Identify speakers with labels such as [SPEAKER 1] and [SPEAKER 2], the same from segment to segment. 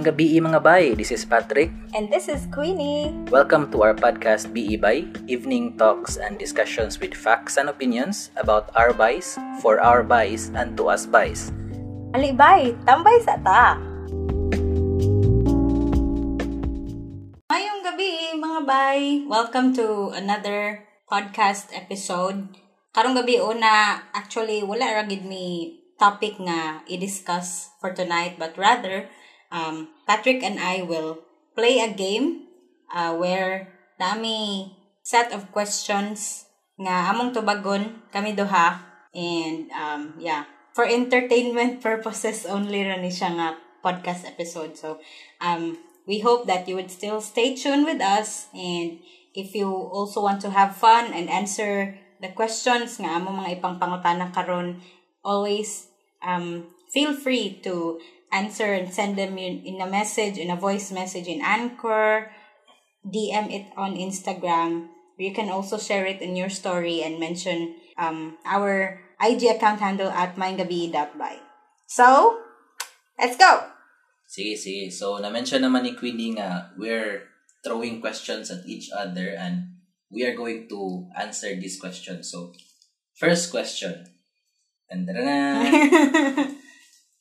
[SPEAKER 1] Maayong gabi mga bay, this is Patrick.
[SPEAKER 2] And this is Queenie.
[SPEAKER 1] Welcome to our podcast BE Bay, evening talks and discussions with facts and opinions about our bays, for our bays, and to us bays.
[SPEAKER 2] Alibay, tambay sa ta.
[SPEAKER 3] Mayong gabi mga bay. Welcome to another podcast episode. Karong gabi una, actually wala ra gid mi topic nga i-discuss for tonight but rather um, Patrick and I will play a game uh, where nami set of questions nga among tubagon kami duha. And um, yeah. For entertainment purposes only ra ni siya nga podcast episode. So um, we hope that you would still stay tuned with us. And if you also want to have fun and answer the questions nga amo mga ipangpangutana karon always um, feel free to answer and send them in, in a message, in a voice message in Anchor, DM it on Instagram. You can also share it in your story and mention um, our IG account handle at mindgabi.by. So, let's go!
[SPEAKER 1] Sige, sige. So, na-mention naman ni Queenie nga we're throwing questions at each other and we are going to answer these questions. So, first question.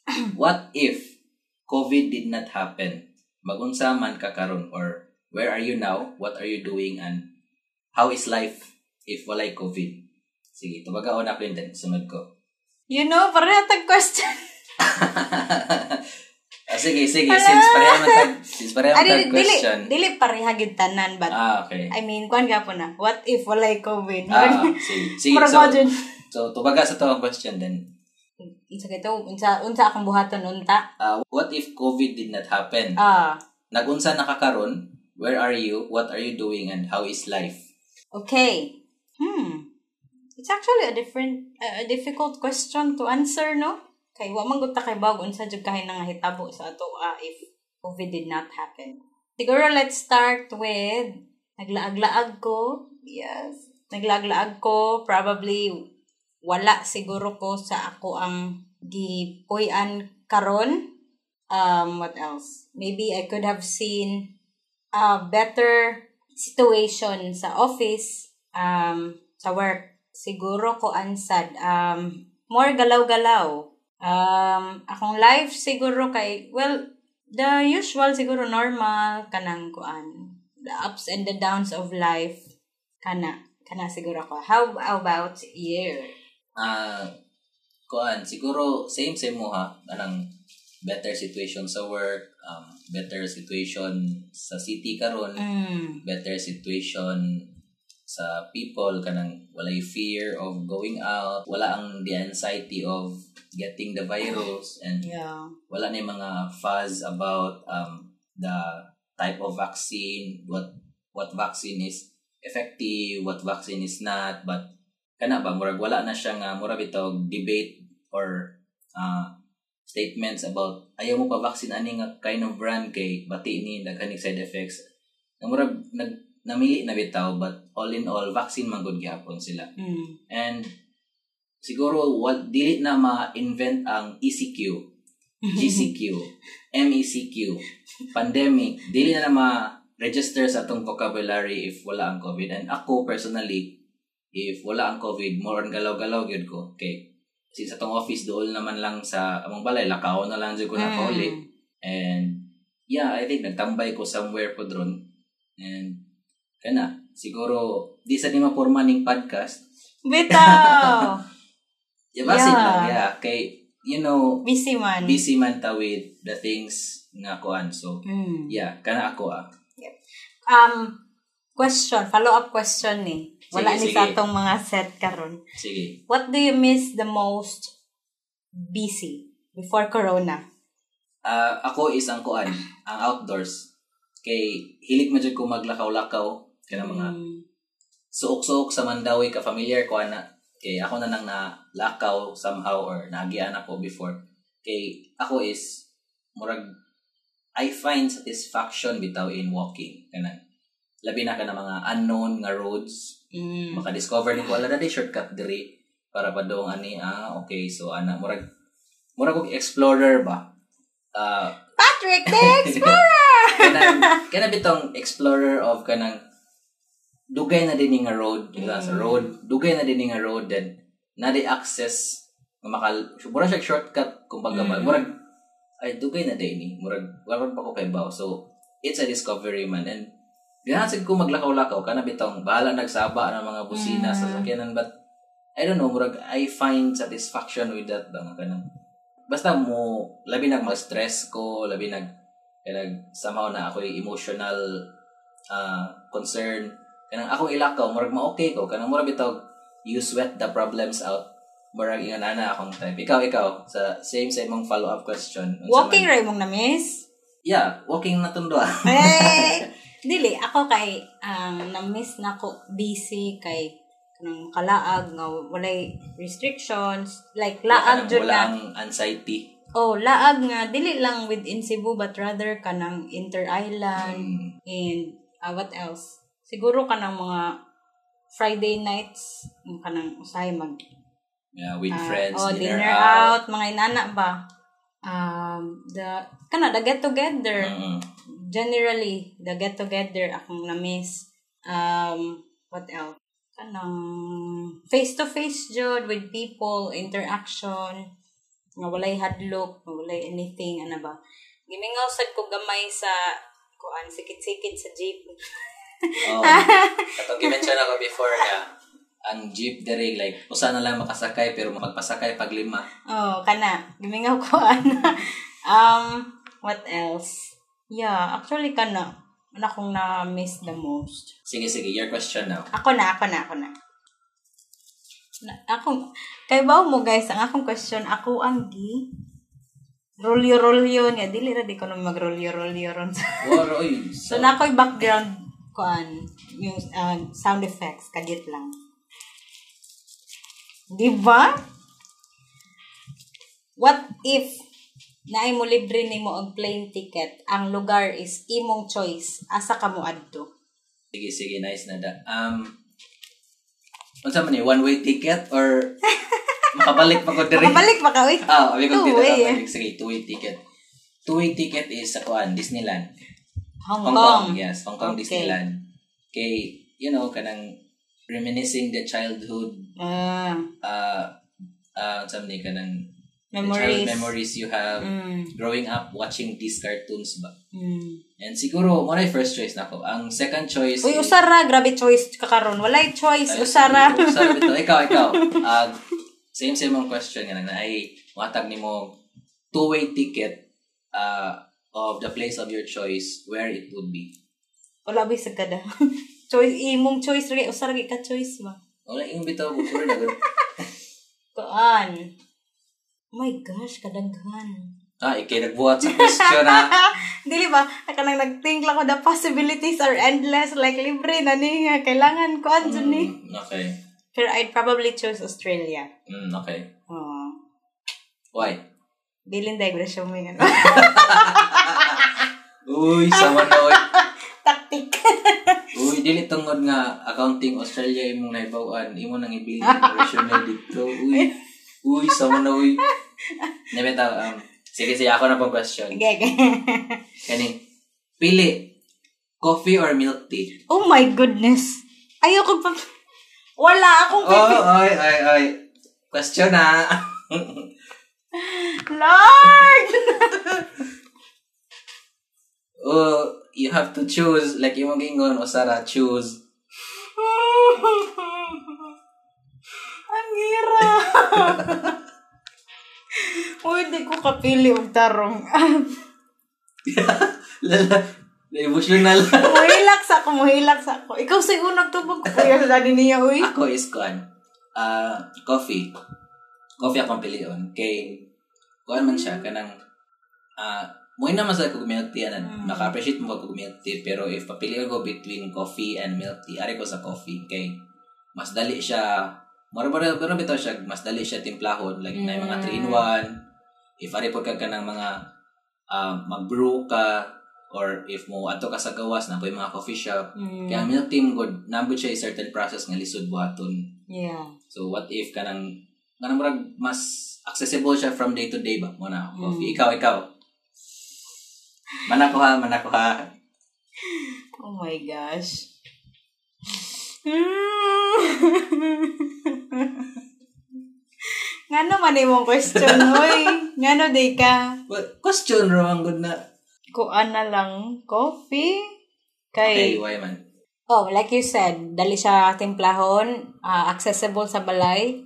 [SPEAKER 1] What if COVID did not happen? Magunsa man ka karon or where are you now? What are you doing and how is life if walay COVID? Sige, tumaga ako na din. Sunod ko.
[SPEAKER 3] You know, parang tag question.
[SPEAKER 1] ah, sige, sige. Since pareha man tag, since pareha man tag
[SPEAKER 3] dili, dili,
[SPEAKER 1] question.
[SPEAKER 3] dili pareha gid tanan, but
[SPEAKER 1] Ah, okay.
[SPEAKER 3] I mean, kuan ka po na. What if walay COVID?
[SPEAKER 1] Ah, sige. Sige, so, so, tumaga sa to ang question then.
[SPEAKER 3] Unsa kito, unsa unsa akong buhaton unta?
[SPEAKER 1] Uh, what if COVID did not happen?
[SPEAKER 3] Ah,
[SPEAKER 1] Nagunsa nakakaron? Where are you? What are you doing? And how is life?
[SPEAKER 3] okay. Hmm. It's actually a different uh, a difficult question to answer, no? Kay wa man gud ta kay bag unsa jud kahay nang hitabo sa ato ah, if COVID did not happen. Siguro let's start with naglaag-laag ko. Yes. Naglaag-laag ko probably wala siguro ko sa ako ang gipuy-an karon. Um, what else? Maybe I could have seen a better situation sa office, um, sa work. Siguro ko ansad, um, more galaw-galaw. Um, akong life siguro kay, well, the usual siguro normal, kanang kuan. The ups and the downs of life, kana. Kana siguro ko. How about you?
[SPEAKER 1] Ah, kuan siguro same same mo ha. Anang better situation sa work, um, better situation sa city karon,
[SPEAKER 3] Mm.
[SPEAKER 1] better situation sa people kanang walay fear of going out, wala ang the anxiety of getting the virus and
[SPEAKER 3] Yeah.
[SPEAKER 1] wala na yung mga fuzz about um, the type of vaccine, what what vaccine is effective, what vaccine is not, but kana ba murag wala na siya nga murag bitaw debate or uh, statements about ayaw mo pa vaccine ani nga kind of brand kay bati ni daghan side effects. Nga murag nag namili na bitaw but all in all vaccine man gud gyapon sila.
[SPEAKER 3] Mm.
[SPEAKER 1] And siguro what dili na ma-invent ang ECQ, GCQ, MECQ, pandemic, dili na na ma-register sa atong vocabulary if wala ang COVID. And ako personally, if wala ang COVID, more on galaw-galaw gyud ko. Okay. Since atong office dool naman lang sa among balay, lakaw na lang ko na pauli.
[SPEAKER 3] Mm.
[SPEAKER 1] And yeah, I think nagtambay ko somewhere po dron. And kana, siguro di sa di mapurma ning podcast,
[SPEAKER 3] Bitaw!
[SPEAKER 1] Yeah, basin
[SPEAKER 3] Yeah.
[SPEAKER 1] lang, yeah. Kay, you know,
[SPEAKER 3] Busy man.
[SPEAKER 1] busy man ta with the things nga kuan. So,
[SPEAKER 3] Mm.
[SPEAKER 1] yeah, kana ako ah.
[SPEAKER 3] Um, question, follow-up question ni. Wala
[SPEAKER 1] Sige,
[SPEAKER 3] ni sa atong mga set karon.
[SPEAKER 1] Sige.
[SPEAKER 3] What do you miss the most busy before corona?
[SPEAKER 1] Ah, ako is ang kuan, ang outdoors. Kay, hilig man jud ko maglakaw-lakaw. Kana mga
[SPEAKER 3] Mm.
[SPEAKER 1] suok-suok sa Mandawi ka familiar ko ana. Kay ako na nang nalakaw somehow or nagian ako before. Kay ako is murag I find satisfaction bitaw in walking kanang labi na ka na mga unknown nga roads
[SPEAKER 3] Mm.
[SPEAKER 1] maka-discover ni ko wala na di shortcut diri para pa daw ani ah okay so ana murag murag og explorer ba ah
[SPEAKER 3] Patrick the Explorer!
[SPEAKER 1] kanang kana bitong explorer of kanang dugay na din nga road diba sa
[SPEAKER 3] Mm.
[SPEAKER 1] road dugay na din nga road then na di access nga makal mura siya shortcut kumbaga
[SPEAKER 3] Mm.
[SPEAKER 1] murag ay dugay na din ni murag wala pa ko kay baw so it's a discovery man and Ganahan ko maglakaw-lakaw kana bitong bahala nagsaba ng mga busina sa
[SPEAKER 3] Mm.
[SPEAKER 1] sakyanan but I don't know murag I find satisfaction with that ba nga kanang basta mo labi nag ma-stress ko labi nag kanang somehow na ako emotional uh, concern. Kanang ako ilakaw murag ma-okay ko. Kanang murag bitaw you sweat the problems out. Murag ingan ana akong type. Ikaw ikaw sa same sa imong follow-up question. Unsa
[SPEAKER 3] Walking
[SPEAKER 1] man?
[SPEAKER 3] ray mong na-miss?
[SPEAKER 1] yeah walking na tundo
[SPEAKER 3] Eh, dili ako kay ang na-miss na ko busy kay kanang kalaag nga walay restrictions like laag jud na
[SPEAKER 1] anxiety
[SPEAKER 3] oh laag nga dili lang within Cebu but rather kanang inter-island
[SPEAKER 1] Mm.
[SPEAKER 3] and ah, what else siguro kanang mga Friday nights kanang usahay mag
[SPEAKER 1] yeah with
[SPEAKER 3] ah,
[SPEAKER 1] friends
[SPEAKER 3] oh,
[SPEAKER 1] dinner,
[SPEAKER 3] dinner,
[SPEAKER 1] out,
[SPEAKER 3] out. mga inana ba um the kana the get together
[SPEAKER 1] Mm-mm.
[SPEAKER 3] Generally the get together akong na-miss. Um what else? Kanang face to face jud with people interaction. Nga walay hadlok nga walay anything ana ba? Gimingaw sad ko gamay sa kuan sikit-sikit sa jeep.
[SPEAKER 1] Oh, katong gi-mention ako before nga ang jeep dere like usa na lang makasakay pero magpasakay pag lima.
[SPEAKER 3] oh kana gimingaw ko ana um what else yeah actually kana ana kong na-miss the most
[SPEAKER 1] Sige sige, your question now.
[SPEAKER 3] Ako na, ako na, ako na. na ako, kay bawo mo guys, ang akong question, ako ang gi rolyo-rolyo niya. Dili ra di ko na mag-rolyo-rolyo ron.
[SPEAKER 1] Waro oy.
[SPEAKER 3] so, na ako'y background kuan yung uh, sound effects, kagit lang. Di ba? What if naay mo libre nimo og plane ticket, ang lugar is imong choice, asa ka mo adto?
[SPEAKER 1] Sige sige, nice na da. Um Unsa man ni one way ticket or makabalik pa ko diri?
[SPEAKER 3] Makabalik ba ka, uy?
[SPEAKER 1] Ah, abi ko
[SPEAKER 3] Two-way,
[SPEAKER 1] dito balik. Sige, two-way ticket. Two-way ticket is sa kuan, Disneyland.
[SPEAKER 3] Hong,
[SPEAKER 1] Hong
[SPEAKER 3] Kong.
[SPEAKER 1] Kong, yes, Hong Kong
[SPEAKER 3] Okay.
[SPEAKER 1] Disneyland. Kay, you know, kanang reminiscing the childhood
[SPEAKER 3] Ah,
[SPEAKER 1] uh uh something kanang the
[SPEAKER 3] memories.
[SPEAKER 1] memories you have
[SPEAKER 3] Mm,
[SPEAKER 1] growing up watching these cartoons ba.
[SPEAKER 3] mm.
[SPEAKER 1] And siguro mo na first choice nako. Ang second choice
[SPEAKER 3] Uy, usara. Grabe choice ka karon. Walay choice.
[SPEAKER 1] Ay,
[SPEAKER 3] Usara.
[SPEAKER 1] Usara bitaw. Ikaw, ikaw. Uh, same same ang question nga na ay matag nimo two-way ticket uh, of the place of your choice where it would be.
[SPEAKER 3] Wala ba sa kada. choice, imong choice. Rin. Usara ka choice ba?
[SPEAKER 1] Wala yung bitaw ko na.
[SPEAKER 3] Kuan. Oh my gosh, kadaghan.
[SPEAKER 1] Ah, ikay nagbuhat sa question ha.
[SPEAKER 3] Dili ba? Kanang nag-think lang ko the possibilities are endless. Like, libre na ni nga. Kailangan ko andun ni.
[SPEAKER 1] Mm, okay.
[SPEAKER 3] Pero I'd probably choose Australia.
[SPEAKER 1] Mm, okay.
[SPEAKER 3] Oh.
[SPEAKER 1] Why?
[SPEAKER 3] Bilin digression mo yan.
[SPEAKER 1] Uy, sama na uy.
[SPEAKER 3] Tactic.
[SPEAKER 1] Uy, dili tungod nga accounting Australia imong naibawan, imo nang ibili professional dito. Uy. Uy, sama na uy. Nebeta, um, sige sige ako na pong question.
[SPEAKER 3] okay, okay.
[SPEAKER 1] Kani, pili, coffee or milk tea?
[SPEAKER 3] Oh my goodness. Ayoko pa. Wala akong
[SPEAKER 1] Oh, ay, ay, ay. Question na.
[SPEAKER 3] Lord!
[SPEAKER 1] oh, you have to choose. Like, imong gingon, o Sara, choose.
[SPEAKER 3] Ang hira. Uy, di ko kapili og tarong.
[SPEAKER 1] Lala, emotional.
[SPEAKER 3] muhilak sa ako, muhilak sa ako. Ikaw sa unang tubog ko. Kuya sa niya, uy.
[SPEAKER 1] Ako is kuan. Ah, coffee. Coffee akong pilion. Kay, kuan man siya, kanang, ah, mo naman sa kog milk tea.
[SPEAKER 3] Mm.
[SPEAKER 1] Maka-appreciate mo kog milk tea, pero if papilion ko between coffee and milk tea, ari ko sa coffee. Kay, mas dali siya, mara mara mara bitaw siya, mas dali siya timplahon. Like, na yung mga
[SPEAKER 3] Mm.
[SPEAKER 1] 3-in-1. If ari po ka ka ng mga, ah, mag-brew ka, or if mo ato ka sa gawas, na po mga coffee shop,
[SPEAKER 3] Mm.
[SPEAKER 1] kaya ang milk tea mo good, nambot siya certain process nga lisod buhaton.
[SPEAKER 3] Yeah.
[SPEAKER 1] So what if kanang kanang murag mas accessible siya from day to day ba mo na coffee.
[SPEAKER 3] Mm.
[SPEAKER 1] Ikaw ikaw. Manakuha, manakuha.
[SPEAKER 3] Oh my gosh. Nga naman imong question, hoy. Nga no, day ka.
[SPEAKER 1] But question wrong good na.
[SPEAKER 3] Kuan na lang, coffee.
[SPEAKER 1] Okay,
[SPEAKER 3] Kay,
[SPEAKER 1] why man?
[SPEAKER 3] oh, like you said, dali siya timplahon, ah, accessible sa balay.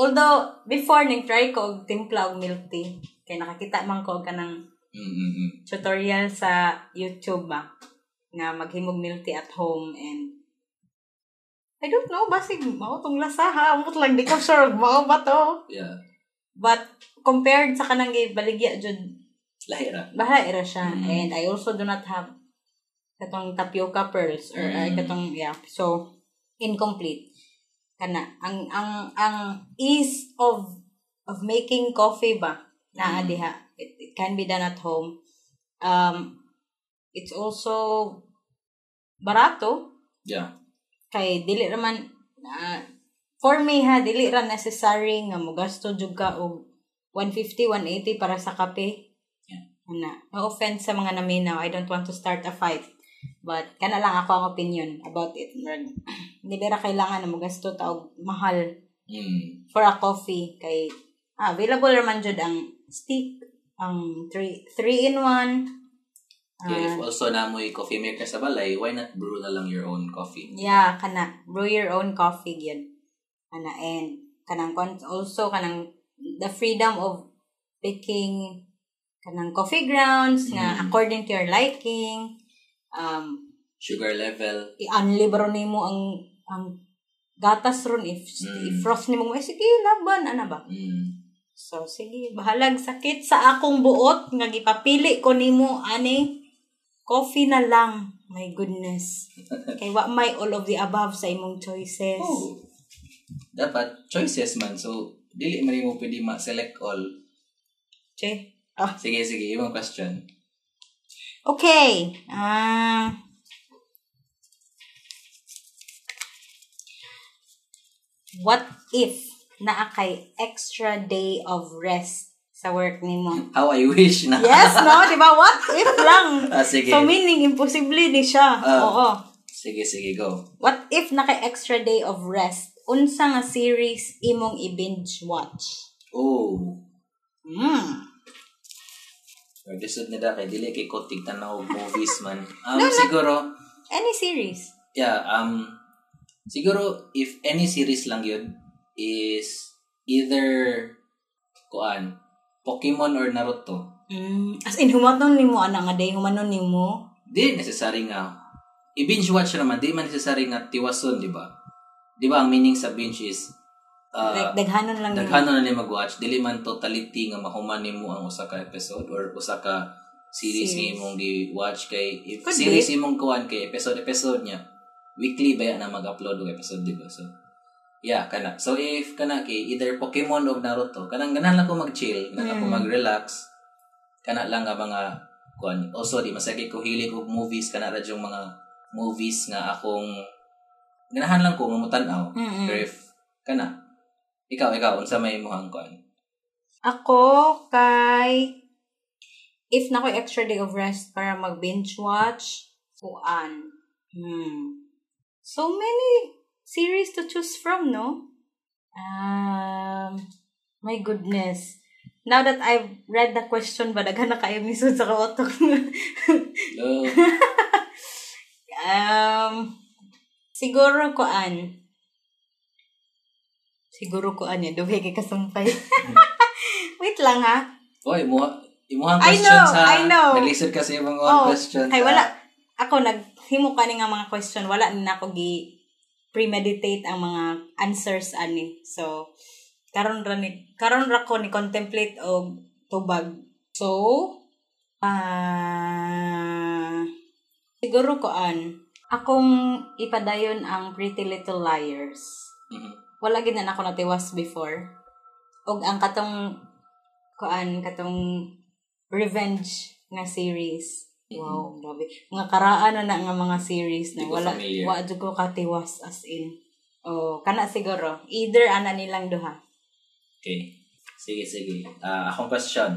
[SPEAKER 3] Although, before, nag-try ko og timpla og milk tea. Kaya nakakita man ko ka ng
[SPEAKER 1] Mm-mm.
[SPEAKER 3] tutorial sa YouTube ba nga maghimog milk tea at home and I don't know, basig mao tong lasa ha. Amot lang di ko sure mao ba to.
[SPEAKER 1] Yeah.
[SPEAKER 3] But compared sa kanang baligya jud
[SPEAKER 1] Lahi ra.
[SPEAKER 3] bahay ra siya
[SPEAKER 1] Mm.
[SPEAKER 3] and I also do not have katong tapioca pearls or ay,
[SPEAKER 1] Mm.
[SPEAKER 3] katong yeah. So incomplete. Kana ang ang ang ease of of making coffee ba naa
[SPEAKER 1] Mm.
[SPEAKER 3] diha. It, it can be done at home. Um it's also barato
[SPEAKER 1] Yeah.
[SPEAKER 3] Kay dili raman na for me ha dili ra necessary nga mogasto jud ka og 150 180 para sa kape.
[SPEAKER 1] Yeah.
[SPEAKER 3] na no offense sa mga naminaw I don't want to start a fight. But kana lang ako ang opinion about it. Dili ra kailangan na mogasto ta og mahal
[SPEAKER 1] Mm.
[SPEAKER 3] for a coffee. Kay ah, available raman jud ang stick ang 3 3 in 1
[SPEAKER 1] Yeah, if also na mo coffee maker sa balay, why not brew na lang your own coffee?
[SPEAKER 3] Yeah, kana brew your own coffee gyud. Kana and kanang also kanang the freedom of picking kanang coffee grounds
[SPEAKER 1] Mm.
[SPEAKER 3] according to your liking. Um
[SPEAKER 1] Sugar level.
[SPEAKER 3] i-unlibro nimo ang ang gatas ron if
[SPEAKER 1] Mm.
[SPEAKER 3] if frost nimo ay sige laban ana ba.
[SPEAKER 1] Mm.
[SPEAKER 3] So sige bahalag sakit sa akong buot nga gipapili ko nimo ani coffee na lang. My goodness. Kay wa may all of the above sa imong choices.
[SPEAKER 1] Oh. Dapat choices man. So, dili man mo pwede ma-select all.
[SPEAKER 3] Che. Ah,
[SPEAKER 1] Sige, sige. Ibang question.
[SPEAKER 3] okay. Ah. what if naa kay extra day of rest sa work nimo?
[SPEAKER 1] How I wish na.
[SPEAKER 3] Yes, no? Di ba? What if lang?
[SPEAKER 1] ah, sige.
[SPEAKER 3] So, meaning, imposible ni siya.
[SPEAKER 1] Ah.
[SPEAKER 3] Oo.
[SPEAKER 1] Sige, sige, go.
[SPEAKER 3] What if naka extra day of rest? Unsa nga series imong i-binge watch?
[SPEAKER 1] Oh.
[SPEAKER 3] Hmm.
[SPEAKER 1] Or disod na da kay dili kay ko tigtanaw og movies man. Um, siguro,
[SPEAKER 3] Any series?
[SPEAKER 1] yeah, um, siguro, if any series lang yun, is either, kuan, Pokemon or Naruto.
[SPEAKER 3] Mm, as in, humanon nimo ana nga day, humanon nimo.
[SPEAKER 1] Di necessary nga. I-binge watch naman, di man necessary nga tiwason, di ba? Di ba ang meaning sa binge is, uh,
[SPEAKER 3] like, daghanon lang nimo.
[SPEAKER 1] Daghano na ni mag-watch, dili man totality nga mahuman nimo ang usa ka episode or usa ka series, nga imong gi-watch kay if
[SPEAKER 3] Could
[SPEAKER 1] series imong kuan kay episode episode niya weekly ba yan na mag-upload og episode di ba so yeah kana so if kana kay either Pokemon o Naruto kanang ganan lang ko mag-chill ako
[SPEAKER 3] Mm.
[SPEAKER 1] mag-relax kana lang nga mga kuan also di masakit ko hilig og movies kana ra yung mga movies nga akong ganahan lang ko nga mutan-aw
[SPEAKER 3] Mm-mm.
[SPEAKER 1] pero if kana ikaw ikaw unsa may imong kuan
[SPEAKER 3] Ako, kay... If na ko extra day of rest para mag-binge watch, kuan. Hmm. So many series to choose from, no? Um, my goodness. Now that I've read the question, ba daghan na kayo misud sa kaotok.
[SPEAKER 1] Hello.
[SPEAKER 3] um, siguro kuan. Siguro kuan ya, dugay kay kasumpay. Wait lang ha.
[SPEAKER 1] Oy, mo imuhang
[SPEAKER 3] know,
[SPEAKER 1] ha.
[SPEAKER 3] I know.
[SPEAKER 1] Naglisod kasi mga
[SPEAKER 3] Oh,
[SPEAKER 1] questions.
[SPEAKER 3] Ay,
[SPEAKER 1] ha?
[SPEAKER 3] wala. Ako, naghimo ka ni nga mga question. Wala na ako gi premeditate ang mga answers ani. So, karon ra ni karon ra ko ni contemplate og tubag. So, ah siguro ko an akong ipadayon ang Pretty Little Liars.
[SPEAKER 1] Mhm.
[SPEAKER 3] Wala gid na ako natiwas before. Og ang katong kuan katong revenge nga series. Wow, grabe. Mga karaan na na nga mga series na wala wa jud ko katiwas as in. Oh, kana siguro. Either ana nilang duha.
[SPEAKER 1] Okay. Sige, sige. Ah, akong question.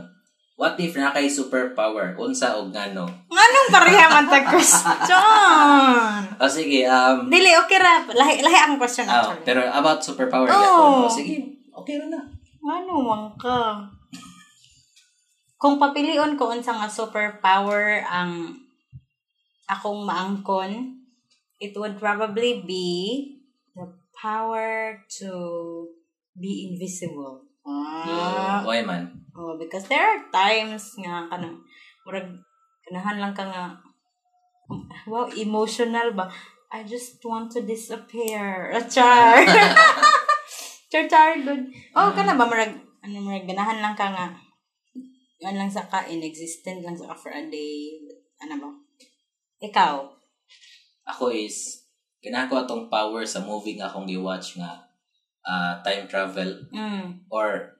[SPEAKER 1] what if na kay superpower unsa og ngano
[SPEAKER 3] Anong pareha man tag question?
[SPEAKER 1] o sige um
[SPEAKER 3] Dili, okay ra. Lahi, lahi ang question actually.
[SPEAKER 1] pero about superpower
[SPEAKER 3] Oh.
[SPEAKER 1] gyapon. O, sige okay ra na
[SPEAKER 3] Ano man ka? Kung papilion ko unsa nga superpower ang akong maangkon, it would probably be the power to be invisible. Ah.
[SPEAKER 1] Why man?
[SPEAKER 3] Oh, because there are times nga kanang murag kanahan lang ka nga wow, emotional ba? I just want to disappear. A char. char char good. Oh, kana ba murag ano murag ganahan lang ka nga yan lang sa ka inexistent lang sa ka for a day. Ano ba? Ikaw.
[SPEAKER 1] Ako is kinako atong power sa movie nga akong gi-watch nga ah, time travel
[SPEAKER 3] Mm.
[SPEAKER 1] or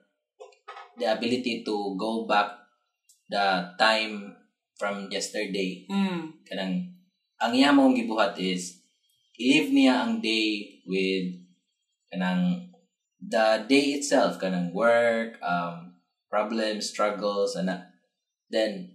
[SPEAKER 1] the ability to go back the time from yesterday
[SPEAKER 3] Mm.
[SPEAKER 1] kanang ang iya mong gibuhat is i-live niya ang day with kanang the day itself kanang work um problems struggles ana then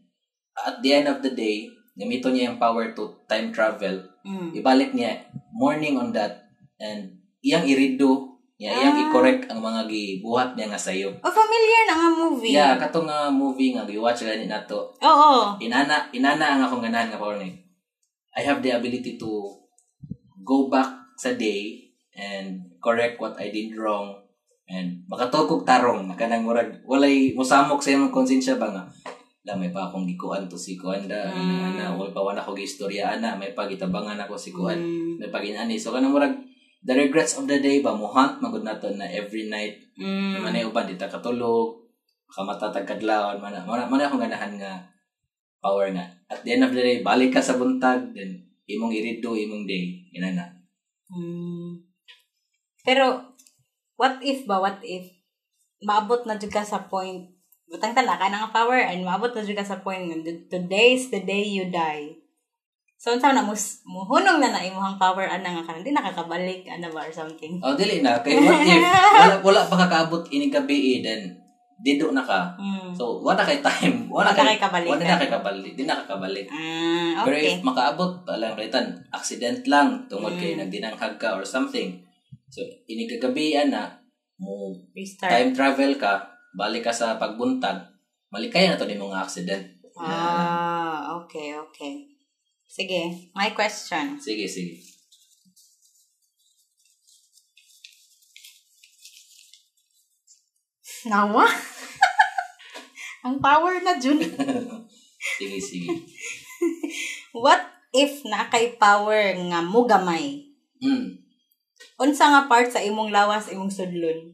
[SPEAKER 1] at the end of the day gamito niya yung power to time travel
[SPEAKER 3] Mm.
[SPEAKER 1] ibalik niya morning on that and iyang irido niya iyang
[SPEAKER 3] Ah.
[SPEAKER 1] i-correct ang mga gibuhat niya nga sayo
[SPEAKER 3] Oh, familiar na nga movie.
[SPEAKER 1] yeah kato nga movie nga gi-watch gani nato
[SPEAKER 3] Oo.
[SPEAKER 1] inana inana ang akong ganahan nga power ni I have the ability to go back sa day and correct what I did wrong and makatugog tarong na kanang murag walay musamok sa imong konsensya ba nga la may pa akong gikuan to si Kuanda
[SPEAKER 3] Mm.
[SPEAKER 1] ana wala pa wala ko gistorya ana may pagitabangan ako si Kuan
[SPEAKER 3] Mm.
[SPEAKER 1] may paginani so kanang murag the regrets of the day ba muhant magud nato na every night
[SPEAKER 3] Mm.
[SPEAKER 1] manay uban di ta katulog kamatatag kadlawon man man man akong ganahan nga power nga at the end of the day balik ka sa buntag then imong irido imong day inana
[SPEAKER 3] Mm. Pero, what if ba, what if, maabot na jud ka sa point, butang tala ka na nga power, and maabot na jud ka sa point, nga, the- today is the day you die. So, unsa na, mus, muhunong na na imuhang power, ana nga ka, hindi nakakabalik, ana ba, or something.
[SPEAKER 1] oh dili na kay what if wala wala pa kakaabot ini gabi then dido na ka
[SPEAKER 3] Mm.
[SPEAKER 1] so wala kay time wala
[SPEAKER 3] Wala
[SPEAKER 1] kay
[SPEAKER 3] kay kabalik.
[SPEAKER 1] wala na kay kabalik di na kakabalik
[SPEAKER 3] Ah,
[SPEAKER 1] pero
[SPEAKER 3] okay.
[SPEAKER 1] if makaabot alam kaitan accident lang tungod kay
[SPEAKER 3] Mm.
[SPEAKER 1] nagdinanghag ka or something so ini kagabi na mo
[SPEAKER 3] Restart.
[SPEAKER 1] time travel ka, balik ka sa pagbuntag, malikaya na to ni mga accident.
[SPEAKER 3] Ah, okay, okay. Sige, my question.
[SPEAKER 1] Sige, sige.
[SPEAKER 3] Nawa? Ang power na, Jun.
[SPEAKER 1] sige, sige.
[SPEAKER 3] What if na kay power nga mo gamay?
[SPEAKER 1] Hmm.
[SPEAKER 3] Unsa nga part sa imong lawas imong sudlon?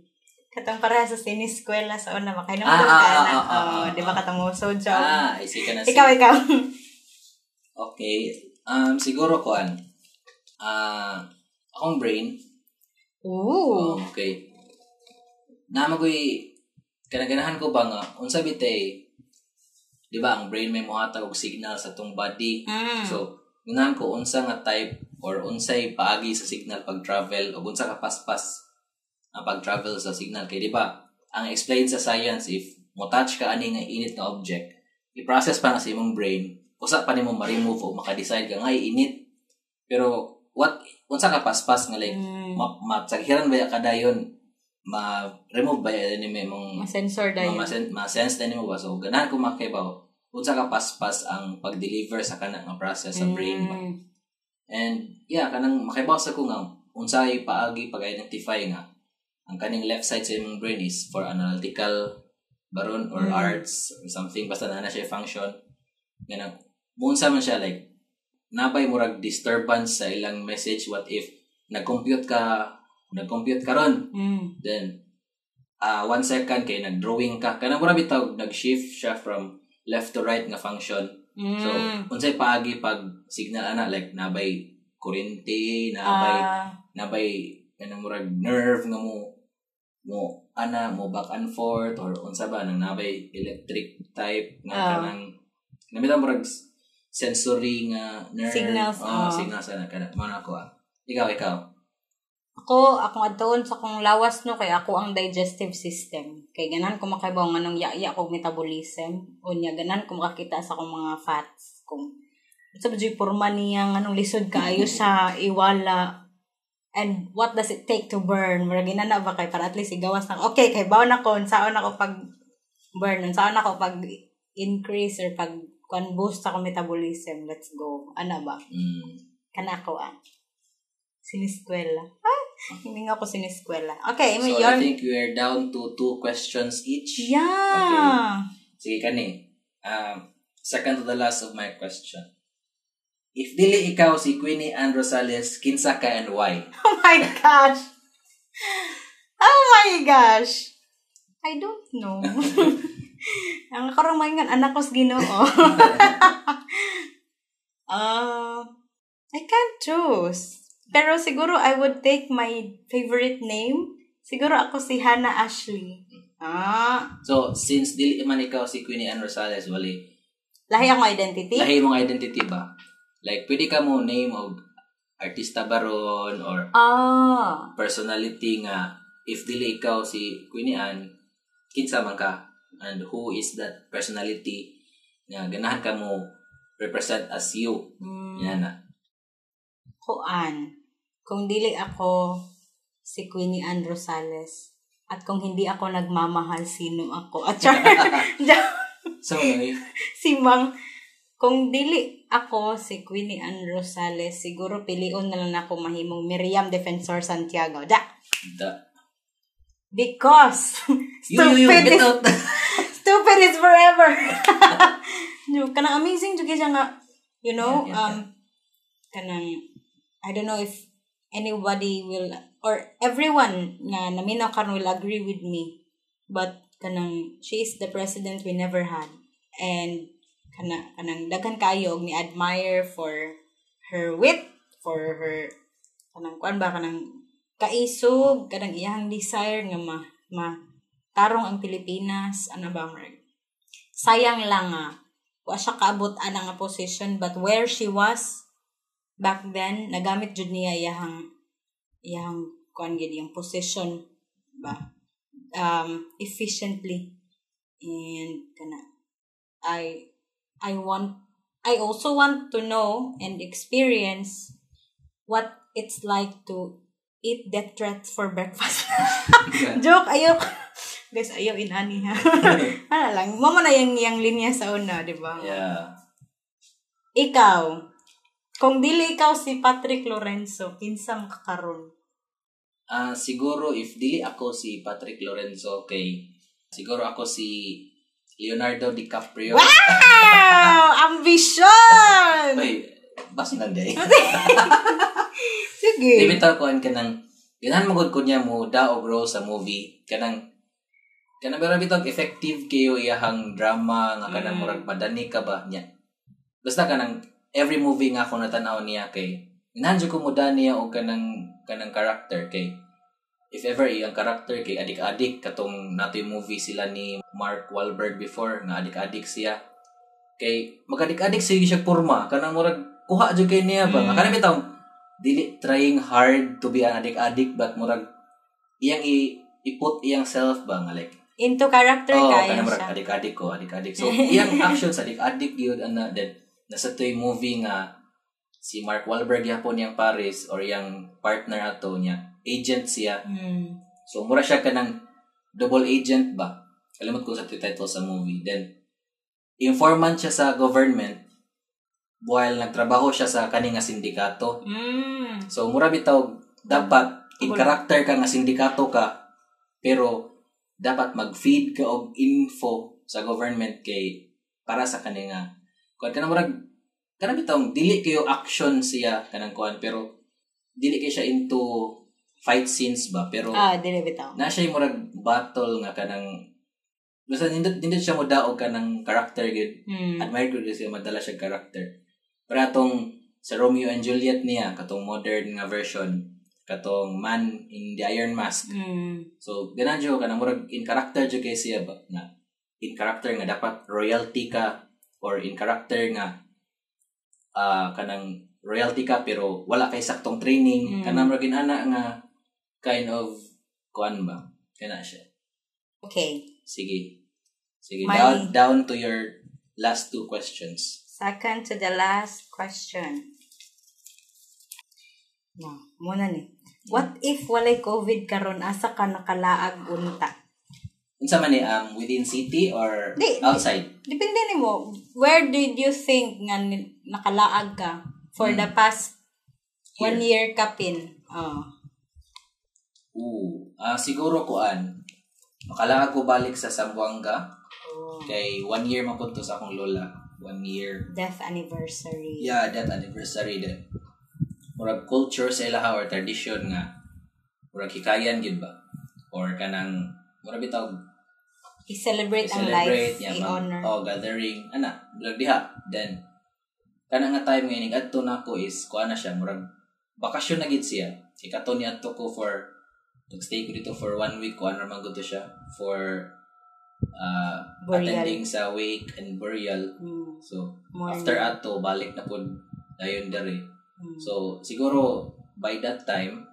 [SPEAKER 3] Katong para sa siniskwela sa una makay naman
[SPEAKER 1] Ah,
[SPEAKER 3] ka
[SPEAKER 1] ah,
[SPEAKER 3] na.
[SPEAKER 1] ah, ah,
[SPEAKER 3] Oh,
[SPEAKER 1] ah,
[SPEAKER 3] di ba
[SPEAKER 1] ah.
[SPEAKER 3] katong sud siya?
[SPEAKER 1] Ah, isi ka na
[SPEAKER 3] ikaw, ikaw.
[SPEAKER 1] Okay. Um, siguro ko an. Ah, akong brain.
[SPEAKER 3] Ooh.
[SPEAKER 1] Oh, okay. Namagoy kanaganahan ko ba nga unsa bitay di ba ang brain may mohatag og signal sa tong body
[SPEAKER 3] Mm.
[SPEAKER 1] So, ganahan ko unsa nga type or unsay paagi sa signal pag travel o unsa ka paspas ang pag travel sa signal kay di ba ang explain sa science if mo touch ka ani nga init nga object i-process pa na sa imong brain usa pa nimo ma-remove o maka-decide ka nga init pero what unsa ka paspas nga like
[SPEAKER 3] Mm.
[SPEAKER 1] ma matsaghiran ba ya kadayon ma-remove ba ya ni may mong
[SPEAKER 3] Ma-sensor dayon.
[SPEAKER 1] ma ma- ma-sense na nimo ba so ganahan ko makibaw unsa ka paspas ang pag-deliver sa kana nga process sa brain ba
[SPEAKER 3] Mm.
[SPEAKER 1] And yeah kanang makibaw sa ko nga unsay paagi pag-identify nga ang kaning left side sa imong brain is for analytical baron or
[SPEAKER 3] Mm.
[SPEAKER 1] arts or something. Basta na na siya function. Ganang unsa man siya like napay murag disturbance sa ilang message. What if nag-compute ka nag-compute ka ron?
[SPEAKER 3] Mm.
[SPEAKER 1] then uh, one second kay nag-drawing ka. Kanang mura bitaw nag-shift siya from left to right nga function so
[SPEAKER 3] Mm.
[SPEAKER 1] unsay paagi pag signal ana like nabay kuryente nabay
[SPEAKER 3] Ah,
[SPEAKER 1] nabay kanang murag nerve nga mo mo ana mo back and forth or unsa ba nang nabay electric type nga
[SPEAKER 3] Ah.
[SPEAKER 1] kanang namita murag sensory nga nerve
[SPEAKER 3] Signals,
[SPEAKER 1] oh,
[SPEAKER 3] ah.
[SPEAKER 1] signals ana kana mo na ako ah. ikaw ikaw
[SPEAKER 3] Ako, akong adtoon sa kong lawas no, kay ako ang digestive system. Kay ganan ko makaibaw nga nung yaya kong metabolism. O niya, ganan ko makakita sa akong mga fats. Kung sa so, porma niya nga nung lisod kaayo sa iwala and what does it take to burn? Mura ginana ba kay para at least igawas na okay kay baon ako saon ako pag burn saon ako pag increase or pag kung boost ako metabolism let's go ana ba
[SPEAKER 1] Mm.
[SPEAKER 3] kana ako ah siniskwela hindi nga ako siniskwela. Okay
[SPEAKER 1] So,
[SPEAKER 3] so,
[SPEAKER 1] I think we are down to two questions each.
[SPEAKER 3] yeah.
[SPEAKER 1] Sige, kani. Um, second to the last of my question. If dili ikaw si Queenie Ann Rosales, kinsa ka and why?
[SPEAKER 3] oh my gosh. Oh my gosh. I don't know. Ang karong maingan anak ko sa Ginoo. Uh, I can't choose pero siguro I would take my favorite name siguro ako si Hannah Ashley ah
[SPEAKER 1] So, since dili man ikaw si Queenie Ann Rosales, wali,
[SPEAKER 3] lahi akong identity
[SPEAKER 1] lahi mong identity ba? Like, pwede ka mo name of artista baron or
[SPEAKER 3] ah
[SPEAKER 1] personality nga if dili ikaw si Queenie Ann, kinsa man ka? And who is that personality nga ganahan ka mo represent as you?
[SPEAKER 3] mm,
[SPEAKER 1] Yan na.
[SPEAKER 3] kuan kung dili ako si Queenie Ann Rosales at kung hindi ako nagmamahal sino ako? At char
[SPEAKER 1] So, ano
[SPEAKER 3] si Mang kung dili ako si Queenie Ann Rosales siguro pilion na lang ako mahimong Miriam Defensor Santiago. Da!
[SPEAKER 1] Da,
[SPEAKER 3] because stupid
[SPEAKER 1] get
[SPEAKER 3] is,
[SPEAKER 1] out.
[SPEAKER 3] stupid is forever. Kanang amazing jud siya nga you know
[SPEAKER 1] Yeah, yeah,
[SPEAKER 3] um kanang I don't know if anybody will or everyone nga naminaw karon will agree with me. But kanang she is the president we never had. And kana kanang daghan kayo ni admire for her wit for her kanang kuan ba kanang kaisog kanang iyang desire nga ma, ma tarong ang Pilipinas ano ba sayang lang nga wa siya kaabot ana nga position but where she was back then nagamit jud niya iyang iyang kuan gid yung position ba um efficiently and kana I I want I also want to know and experience what it's like to eat death threats for breakfast. Joke, ayok. Guys, ayaw inani ha. ano lang, mo na yung, yung linya sa una, di ba?
[SPEAKER 1] yeah.
[SPEAKER 3] Ikaw, kung dili ikaw si Patrick Lorenzo, kinsang kakaroon?
[SPEAKER 1] Ah, siguro if dili ako si Patrick Lorenzo kay siguro ako si Leonardo DiCaprio.
[SPEAKER 3] Wow! Ambition!
[SPEAKER 1] Wait, basta lang day.
[SPEAKER 3] Sige.
[SPEAKER 1] Di bitaw ko ka nang ganahan magod ko niya mo da og role sa movie kanang kanang pero bitaw effective kayo iyahang drama nga kanang
[SPEAKER 3] Mm.
[SPEAKER 1] murag madani ka ba niya. Basta kanang every movie nga ako natanaw niya kay jud ko mo da niya og kanang kanang character kay if ever iyang character kay adik-adik katong nato yung movie sila ni Mark Wahlberg before nga adik-adik siya. Kay magadik-adik siya siya porma kanang murag kuha jud kay niya ba?
[SPEAKER 3] Mm.
[SPEAKER 1] kanang bitaw dili trying hard to be an adik-adik but murag iyang i iput iyang self ba nga like
[SPEAKER 3] Into character
[SPEAKER 1] oh
[SPEAKER 3] kaya
[SPEAKER 1] kanang murag adik-adik ko adik-adik. So iyang actions adik-adik yun ana then nasa toy movie nga si Mark Wahlberg yapon yang Paris or yang partner ato niya agent siya
[SPEAKER 3] Hmm.
[SPEAKER 1] So, mura siya ka ng double agent ba? Kalimot ko sa title sa movie. Then, informant siya sa government while nagtrabaho siya sa kaning nga sindikato.
[SPEAKER 3] Mm.
[SPEAKER 1] So, mura bitaw, dapat in character ka nga sindikato ka, pero dapat mag-feed ka og info sa government kay para sa kaning nga kuan kanang murag kanang bitaw dili kayo action siya kanang kuan pero dili kay siya into fight scenes ba pero
[SPEAKER 3] Ah, dili bitaw.
[SPEAKER 1] na siya murag battle nga kanang basta nindot nindot siya mo daog ka ng character gid
[SPEAKER 3] Hmm.
[SPEAKER 1] admire ko siya madala siya character pero atong sa Romeo and Juliet niya katong modern nga version katong man in the Iron Mask
[SPEAKER 3] Hmm.
[SPEAKER 1] so ganan jud kanang murag in character jud kay siya ba nga in character nga dapat royalty ka or in character nga ah kanang royalty ka pero wala kay saktong training
[SPEAKER 3] Mm.
[SPEAKER 1] kanang murag inana nga kind of kuan ba? Kana siya.
[SPEAKER 3] Okay.
[SPEAKER 1] Sige. Sige,
[SPEAKER 3] My-
[SPEAKER 1] down, down to your last two questions.
[SPEAKER 3] Second to the last question. Na, muna ni. What if walay COVID karon asa ka nakalaag unta?
[SPEAKER 1] Unsa man ni um within city or
[SPEAKER 3] Di-
[SPEAKER 1] outside?
[SPEAKER 3] Depende nimo. Where did you think nga nakalaag ka for
[SPEAKER 1] Hmm.
[SPEAKER 3] the past one
[SPEAKER 1] Year.
[SPEAKER 3] year kapin? Oh.
[SPEAKER 1] Ooh, ah siguro kuan. Makalaag ko balik sa Zamboanga kay one year mapunto sa akong lola. One year.
[SPEAKER 3] Death anniversary.
[SPEAKER 1] Yeah, that anniversary din. Murag culture sa ilaha or tradition nga murag hikayan gyud ba? Or kanang murag bitaw
[SPEAKER 3] I-celebrate ang
[SPEAKER 1] celebrate
[SPEAKER 3] life.
[SPEAKER 1] yeah,
[SPEAKER 3] I-honor.
[SPEAKER 1] oh gathering ana murag diha then kana nga time nga ining adto nako is kuha na siya murag bakasyon na gid siya ikato ni adto ko for nagstay ko dito for one week kuha na man gud to siya for uh,
[SPEAKER 3] Burial.
[SPEAKER 1] attending sa wake and burial
[SPEAKER 3] Hmm.
[SPEAKER 1] so
[SPEAKER 3] Morning.
[SPEAKER 1] after ato balik na pud dayon dere
[SPEAKER 3] Hmm.
[SPEAKER 1] so siguro by that time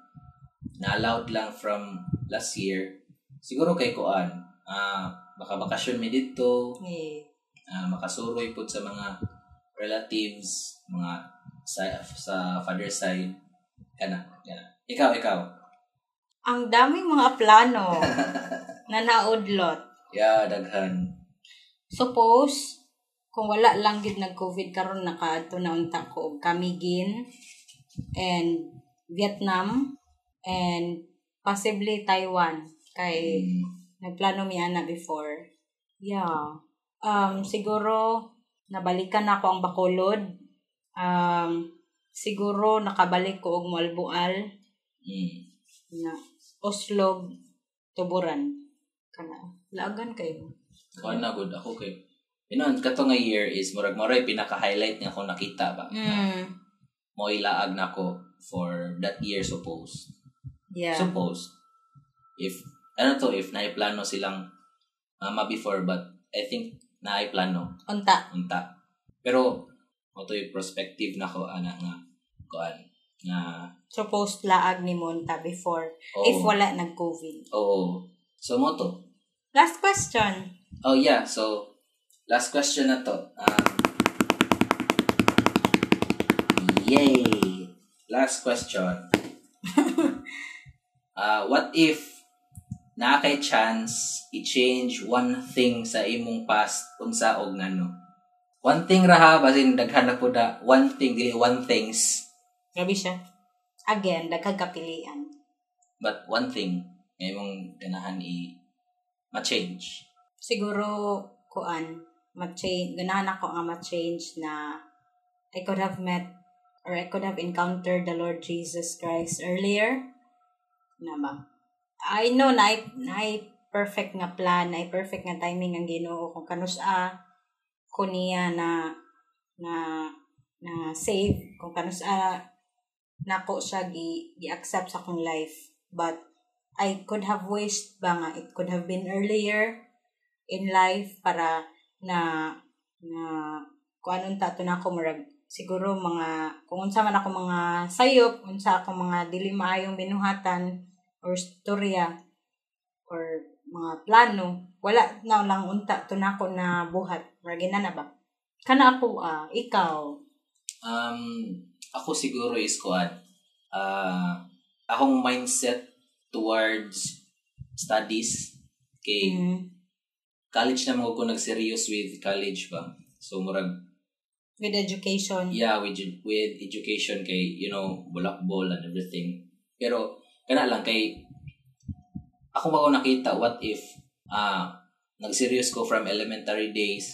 [SPEAKER 1] na allowed lang from last year siguro kay kuan ah makabakasyon mi dito
[SPEAKER 3] Eh,
[SPEAKER 1] ah, makasuroy pud sa mga relatives, mga sa, sa father side. Kana, kana. Ikaw, ikaw.
[SPEAKER 3] ang daming mga plano na naudlot.
[SPEAKER 1] Yeah, daghan.
[SPEAKER 3] Suppose, kung wala lang gid nag-COVID karon nakaadto na unta ko og Camiguin and Vietnam and possibly Taiwan kay
[SPEAKER 1] Mm,
[SPEAKER 3] nagplano mi ana before. Yeah. Um siguro nabalikan ako ang Bacolod. Um siguro nakabalik ko og Malbual
[SPEAKER 1] mm.
[SPEAKER 3] na Oslo Tuburan kana lagan kayo.
[SPEAKER 1] Kuan na good ako kay. Inon kato nga year is murag moray pinaka-highlight nga akong nakita ba.
[SPEAKER 3] Mm.
[SPEAKER 1] Mo ilaag na ko for that year suppose.
[SPEAKER 3] Yeah.
[SPEAKER 1] Suppose if ano to if naiplano silang mama before but I think naiplano
[SPEAKER 3] Unta.
[SPEAKER 1] unta. Pero mo to yung perspective na ko ana nga kuan nga
[SPEAKER 3] Suppose laag ni Monta before
[SPEAKER 1] oh,
[SPEAKER 3] if wala nag-COVID.
[SPEAKER 1] oh, so mo to.
[SPEAKER 3] Last question.
[SPEAKER 1] Oh yeah, so last question na to. Um, yay! Last question. uh, what if na kay chance i-change one thing sa imong past unsa og ngano? One thing ra ha basin daghan na pud da one thing dili one things
[SPEAKER 3] Grabe siya. Again, daghang kapilian.
[SPEAKER 1] but one thing nga imong ganahan i ma-change.
[SPEAKER 3] Siguro, kuan, ma-change, ganahan ako nga ma-change na I could have met or I could have encountered the Lord Jesus Christ earlier. Na ba? I know na I, na I perfect nga plan, na I perfect nga timing ang Ginoo kung kanus a ko niya na na na save kung kanus a nako siya gi gi-accept sa akong life. But I could have wished ba nga it could have been earlier in life para na na kung anong tato na ako murag siguro mga kung unsa man ako mga sayop unsa ako mga dili maayong binuhatan or storya or mga plano wala na lang unta to na ako na buhat ina na ba kana ako ah ikaw
[SPEAKER 1] Um, ako siguro is kuan. Ah, akong mindset towards studies kay
[SPEAKER 3] mm,
[SPEAKER 1] college na mo ko nag-serious with college ba. So murag
[SPEAKER 3] with education
[SPEAKER 1] yeah with with education kay you know bulakbol and everything. Pero kana lang kay ako ba ko nakita what if ah nag-serious ko from elementary days.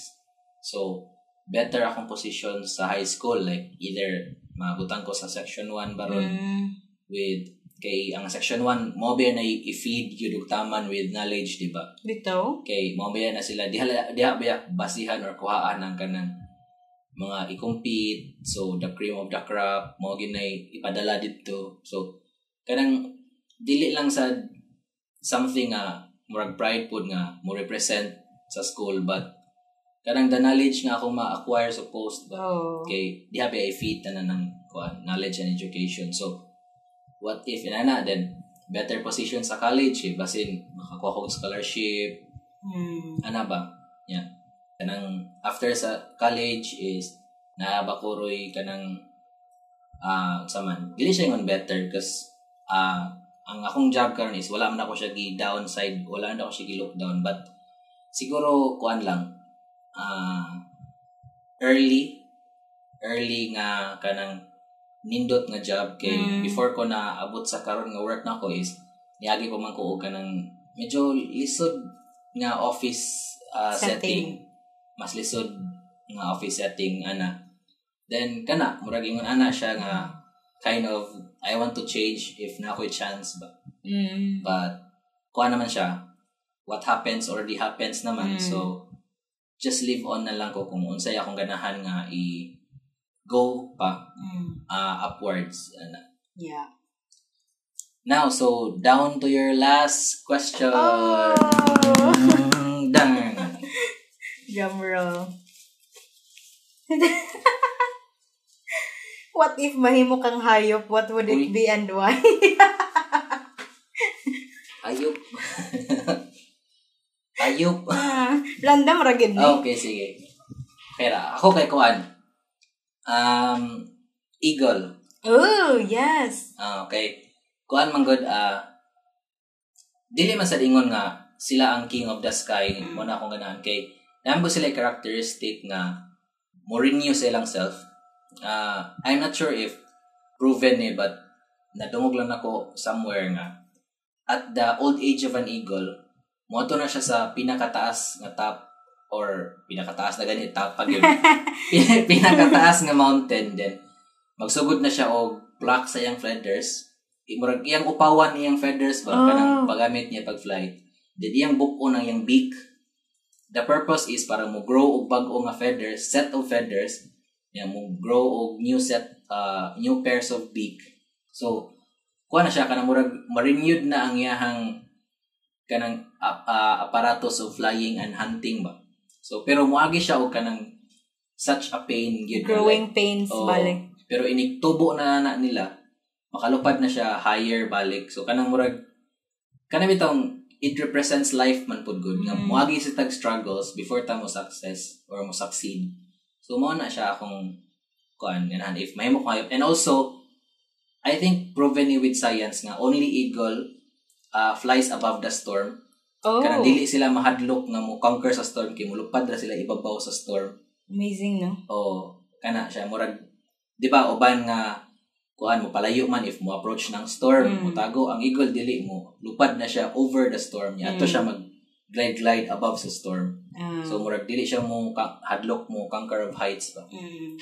[SPEAKER 1] So better akong position sa high school like either mabutan ko sa section 1 baron
[SPEAKER 3] mm,
[SPEAKER 1] with kay ang section 1 mo ba na i-feed yun og taman with knowledge di ba?
[SPEAKER 3] Bitaw
[SPEAKER 1] kay mo ba na sila diha diha ba basihan or kuhaan ang kanang mga i-compete so the cream of the crop mo ginay ipadala dito. So kanang dili lang sa something nga murag pride pud nga mo represent sa school but kanang the knowledge nga akong ma-acquire suppose ba
[SPEAKER 3] oh
[SPEAKER 1] Okay, di habi ay fit na ng kuan, knowledge and education. So, what if inana then better position sa college eh basin makakuha ko og scholarship
[SPEAKER 3] Mm.
[SPEAKER 1] ana ba yeah kanang after sa college is naaba ko roy kanang ah sa man dili siya ngon better kasi ah ang akong job karon is wala man ako siya gi downside wala na ako siya gi look down but siguro kuan lang ah early early nga kanang nindot nga job kay
[SPEAKER 3] Mm.
[SPEAKER 1] before ko na abot sa karon nga work nako is niagi pa man ko og kanang medyo lisod nga office ah,
[SPEAKER 3] Setting.
[SPEAKER 1] setting. mas lisod nga office setting ana then kana murag ingon ana siya nga kind of I want to change if na ako'y chance ba
[SPEAKER 3] Mm.
[SPEAKER 1] but kuha naman siya what happens already happens naman
[SPEAKER 3] Mm.
[SPEAKER 1] so just live on na lang ko kung unsay akong ganahan nga i go pa
[SPEAKER 3] Mm.
[SPEAKER 1] ah, upwards ana
[SPEAKER 3] Yeah.
[SPEAKER 1] now so down to your last question
[SPEAKER 2] Oh.
[SPEAKER 1] Mm, dang
[SPEAKER 3] Drum roll. What if mahimo kang hayop? What would it
[SPEAKER 1] Uy.
[SPEAKER 3] be and why?
[SPEAKER 1] ayup ayup
[SPEAKER 3] Ah, Random ra gid ni.
[SPEAKER 1] okay sige Pera, ako kay Kuan um eagle
[SPEAKER 3] Oh, yes.
[SPEAKER 1] Ah, okay. Kuan man good ah dili man sa ingon nga sila ang king of the sky
[SPEAKER 3] Mm.
[SPEAKER 1] mo na akong ganahan kay namo sila characteristic nga mo renew sa ilang self. Ah, I'm not sure if proven eh but nadungog lang ako somewhere nga. At the old age of an eagle moto na siya sa pinakataas nga top or pinakataas na ganit top pag yun Pin- pinakataas nga mountain then magsugod na siya og black sa iyang feathers. Imurag iyang upawan iyang feathers ba
[SPEAKER 3] Oh.
[SPEAKER 1] kanang paggamit niya pag fly then iyang buko ng iyang beak. The purpose is para mo grow og bag-o nga feathers set of feathers yan mo grow og new set uh, new pairs of beak so kuha na siya kanang murag ma-renewed na ang iyahang kanang uh, uh, apparatus of flying and hunting ba so pero moagi siya og kanang such a pain gyud na, like,
[SPEAKER 3] Growing pains,
[SPEAKER 1] Oo.
[SPEAKER 3] bale.
[SPEAKER 1] pero inigtubo na na nila, makalupad na siya higher balik. So kanang murag kanang bitong it represents life man pud good nga
[SPEAKER 3] Mm.
[SPEAKER 1] moagi sa tag struggles before ta mo success or mo succeed. So mo na siya akong kuan ganahan if mahimo ko hayop. And also I think proven ni with science nga only eagle uh, flies above the storm.
[SPEAKER 3] Oh,
[SPEAKER 1] Kanang dili sila mahadlok nga mo conquer sa storm kay mulupad ra sila ibabaw sa storm.
[SPEAKER 3] amazing, no?
[SPEAKER 1] o kana siya murag di ba uban nga kuan mo palayo man if mo approach ng storm
[SPEAKER 3] Mm.
[SPEAKER 1] mo tago ang eagle dili mo lupad na siya over the storm niya ato
[SPEAKER 3] Mm.
[SPEAKER 1] siya mag glide glide above sa storm
[SPEAKER 3] Ah,
[SPEAKER 1] so murag dili siya mo hadlok mo conquer of heights ba
[SPEAKER 3] mm.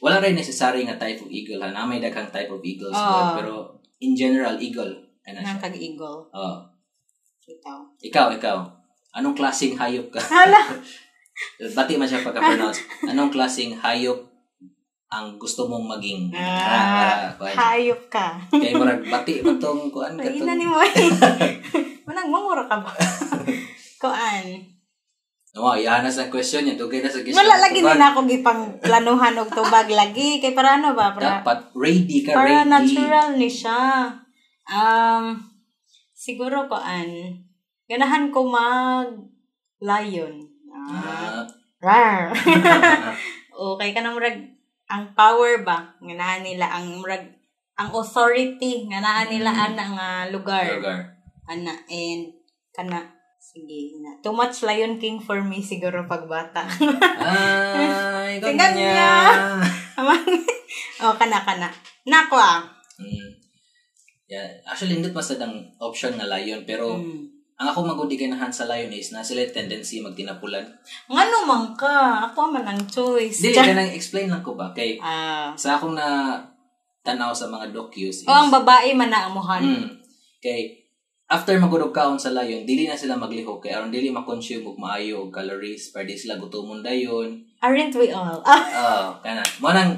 [SPEAKER 1] wala rin necessary nga type of eagle ha na may daghang type of eagles
[SPEAKER 3] Ah.
[SPEAKER 1] good, pero in general eagle ana siya
[SPEAKER 3] kag-eagle.
[SPEAKER 1] oh
[SPEAKER 3] Ikaw.
[SPEAKER 1] ikaw ikaw anong klaseng hayop ka
[SPEAKER 3] Hala!
[SPEAKER 1] Bati man siya pagka-pronounce. Anong klaseng hayop ang gusto mong maging?
[SPEAKER 3] Ah,
[SPEAKER 1] kuan.
[SPEAKER 3] hayop ka.
[SPEAKER 1] Kaya murag bati man tong kuan ka
[SPEAKER 3] ina ni mo eh. Manang mamura ka ba? Kuan.
[SPEAKER 1] Iyahan na sa question niya. Dugay na sa question.
[SPEAKER 3] Wala lagi
[SPEAKER 1] Tubag.
[SPEAKER 3] din ako gipang planuhan og tubag lagi. Kay para ano ba? Para,
[SPEAKER 1] Dapat ready ka,
[SPEAKER 3] para
[SPEAKER 1] ready.
[SPEAKER 3] natural ni siya. Um, siguro kuan. Ganahan ko mag lion. Ah. Rar. okay ka na murag ang power ba nganahan nila ang murag ang authority nganahan nila
[SPEAKER 1] Mm.
[SPEAKER 3] ana nga lugar
[SPEAKER 1] lugar.
[SPEAKER 3] ana and kana sige na too much lion king for me siguro pag bata
[SPEAKER 1] Ay, ganyan.
[SPEAKER 3] niya. oh kana kana nako ah
[SPEAKER 1] Mm. Yeah. Actually, hindi pa sa dang option nga lion. Pero,
[SPEAKER 3] Mm.
[SPEAKER 1] ang ako magudi ganahan sa lion is na sila tendency magtinapulan.
[SPEAKER 3] ngano man ka ako man ang choice
[SPEAKER 1] Dili, ka nang explain lang ko ba? Kay,
[SPEAKER 3] ah
[SPEAKER 1] sa akong na tanaw sa mga docus is,
[SPEAKER 3] o ang babae man na amuhan
[SPEAKER 1] Mm. Kay after magudog kaon sa layon, dili na sila maglihok kay aron dili ma-consume og maayo og calories para di sila gutomon dayon.
[SPEAKER 3] aren't we all ah
[SPEAKER 1] Oh, kana. Mo nang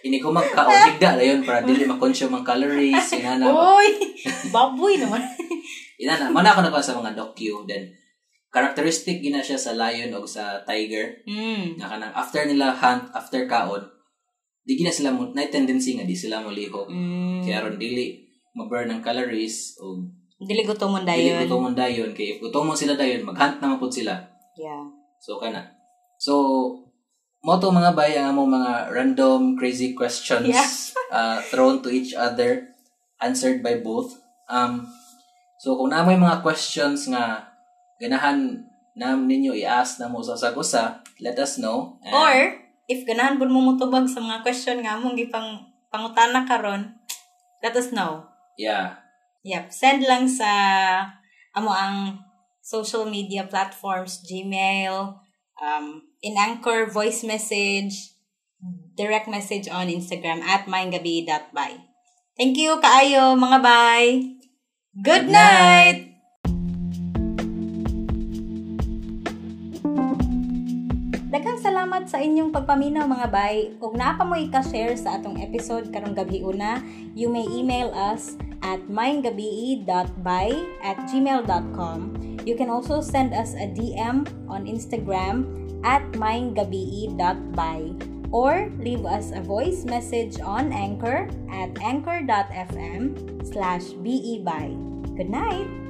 [SPEAKER 1] ini ko magkaon higda dayon para dili ma-consume ang calories inana.
[SPEAKER 3] Uy! Baboy naman.
[SPEAKER 1] Inana, mo na ako nakuha sa mga docu then characteristic gina siya sa lion o sa tiger
[SPEAKER 3] Mm.
[SPEAKER 1] nga kanang after nila hunt after kaon di gina sila mo na tendency nga di sila molihok
[SPEAKER 3] Mm.
[SPEAKER 1] kaya aron dili maburn ng calories o
[SPEAKER 3] Dili gutomon
[SPEAKER 1] dili
[SPEAKER 3] dayon.
[SPEAKER 1] gutomon dayon kay if gutomon sila dayon maghunt na mapud sila
[SPEAKER 3] Yeah.
[SPEAKER 1] so kana so mo to mga bay ang among mga random crazy questions
[SPEAKER 3] Yeah.
[SPEAKER 1] uh, thrown to each other answered by both um so kung namoy mga questions nga ganahan na ninyo i-ask na mo sa sagusa let us know And-
[SPEAKER 3] Or if ganahan pud mo mutubag sa mga question nga among gipang pangutana karon, let us know.
[SPEAKER 1] yeah
[SPEAKER 3] Yep, send lang sa amo ang social media platforms, Gmail, um, in Anchor, voice message, direct message on Instagram at mindgabi.by. Thank you, kaayo, mga bay! Good
[SPEAKER 1] Good
[SPEAKER 3] night!
[SPEAKER 2] Daghang salamat sa inyong pagpaminaw mga bay. Ug naa pa mo i-share sa atong episode karong gabi una, you may email us at mindgabii.by at gmail.com. You can also send us a DM on Instagram at mindgabii.by or leave us a voice message on Anchor at anchor.fm slash bei. Good night!